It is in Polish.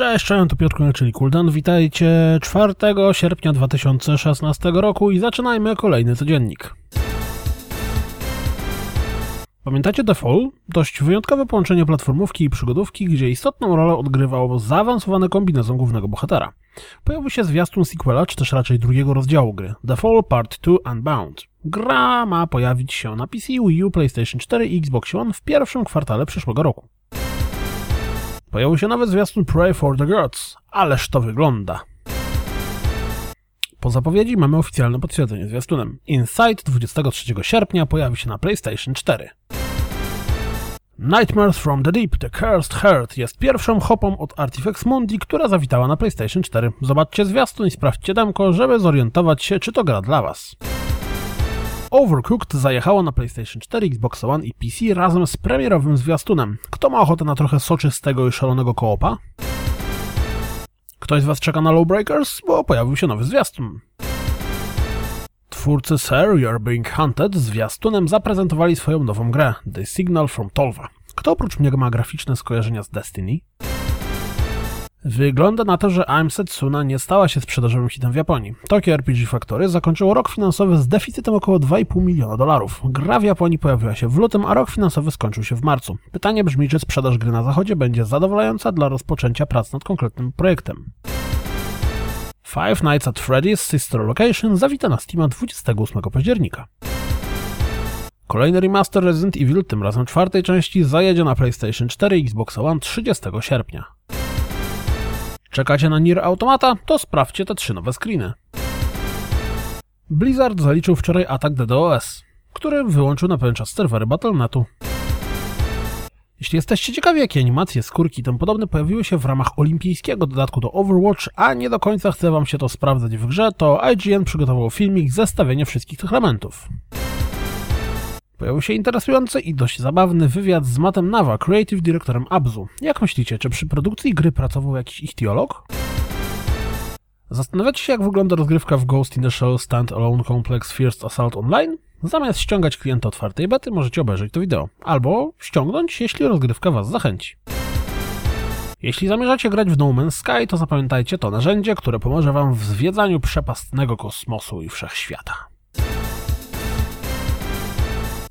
Cześć, cześć, to Piotr Kunel, czyli Kuldan. Witajcie 4 sierpnia 2016 roku i zaczynajmy kolejny codziennik. Pamiętacie The Fall? Dość wyjątkowe połączenie platformówki i przygodówki, gdzie istotną rolę odgrywał zaawansowany kombinezon głównego bohatera. Pojawił się zwiastun sequela, czy też raczej drugiego rozdziału gry, The Fall Part 2 Unbound. Gra ma pojawić się na PC, Wii U, PlayStation 4 i Xbox One w pierwszym kwartale przyszłego roku. Pojawił się nawet zwiastun Pray for the Gods, ależ to wygląda. Po zapowiedzi mamy oficjalne potwierdzenie zwiastunem. Inside 23 sierpnia pojawi się na PlayStation 4. Nightmares from the Deep The Cursed Heart jest pierwszą hopą od Artifex Mundi, która zawitała na PlayStation 4. Zobaczcie zwiastun i sprawdźcie demko, żeby zorientować się, czy to gra dla Was. Overcooked zajechało na PlayStation 4, Xbox One i PC razem z premierowym zwiastunem. Kto ma ochotę na trochę soczystego i szalonego koopa? Ktoś z Was czeka na Lowbreakers? Bo pojawił się nowy zwiastun. Twórcy Sir You're Being Hunted zwiastunem zaprezentowali swoją nową grę, The Signal from Tolva. Kto oprócz mnie ma graficzne skojarzenia z Destiny? Wygląda na to, że I'm Setsuna nie stała się sprzedażowym hitem w Japonii. Tokyo RPG Factory zakończyło rok finansowy z deficytem około 2,5 miliona dolarów. Gra w Japonii pojawiła się w lutym, a rok finansowy skończył się w marcu. Pytanie brzmi, czy sprzedaż gry na zachodzie będzie zadowalająca dla rozpoczęcia prac nad konkretnym projektem. Five Nights at Freddy's Sister Location zawita na Steam 28 października. Kolejny remaster Resident Evil, tym razem czwartej części, zajedzie na PlayStation 4 i Xbox One 30 sierpnia. Czekacie na Nier Automata? To sprawdźcie te trzy nowe screeny. Blizzard zaliczył wczoraj atak DDoS, który wyłączył na pewien czas serwery Battle.netu. Jeśli jesteście ciekawi, jakie animacje, skórki i tym podobne pojawiły się w ramach olimpijskiego dodatku do Overwatch, a nie do końca chce wam się to sprawdzać w grze, to IGN przygotował filmik zestawienia wszystkich tych elementów. Pojawił się interesujący i dość zabawny wywiad z Mattem Nawa, creative dyrektorem Abzu. Jak myślicie, czy przy produkcji gry pracował jakiś ichtiolog? Zastanawiacie się, jak wygląda rozgrywka w Ghost in the Shell Standalone Complex First Assault Online? Zamiast ściągać klienta otwartej bety, możecie obejrzeć to wideo. Albo ściągnąć, jeśli rozgrywka Was zachęci. Jeśli zamierzacie grać w No Man's Sky, to zapamiętajcie to narzędzie, które pomoże Wam w zwiedzaniu przepastnego kosmosu i wszechświata.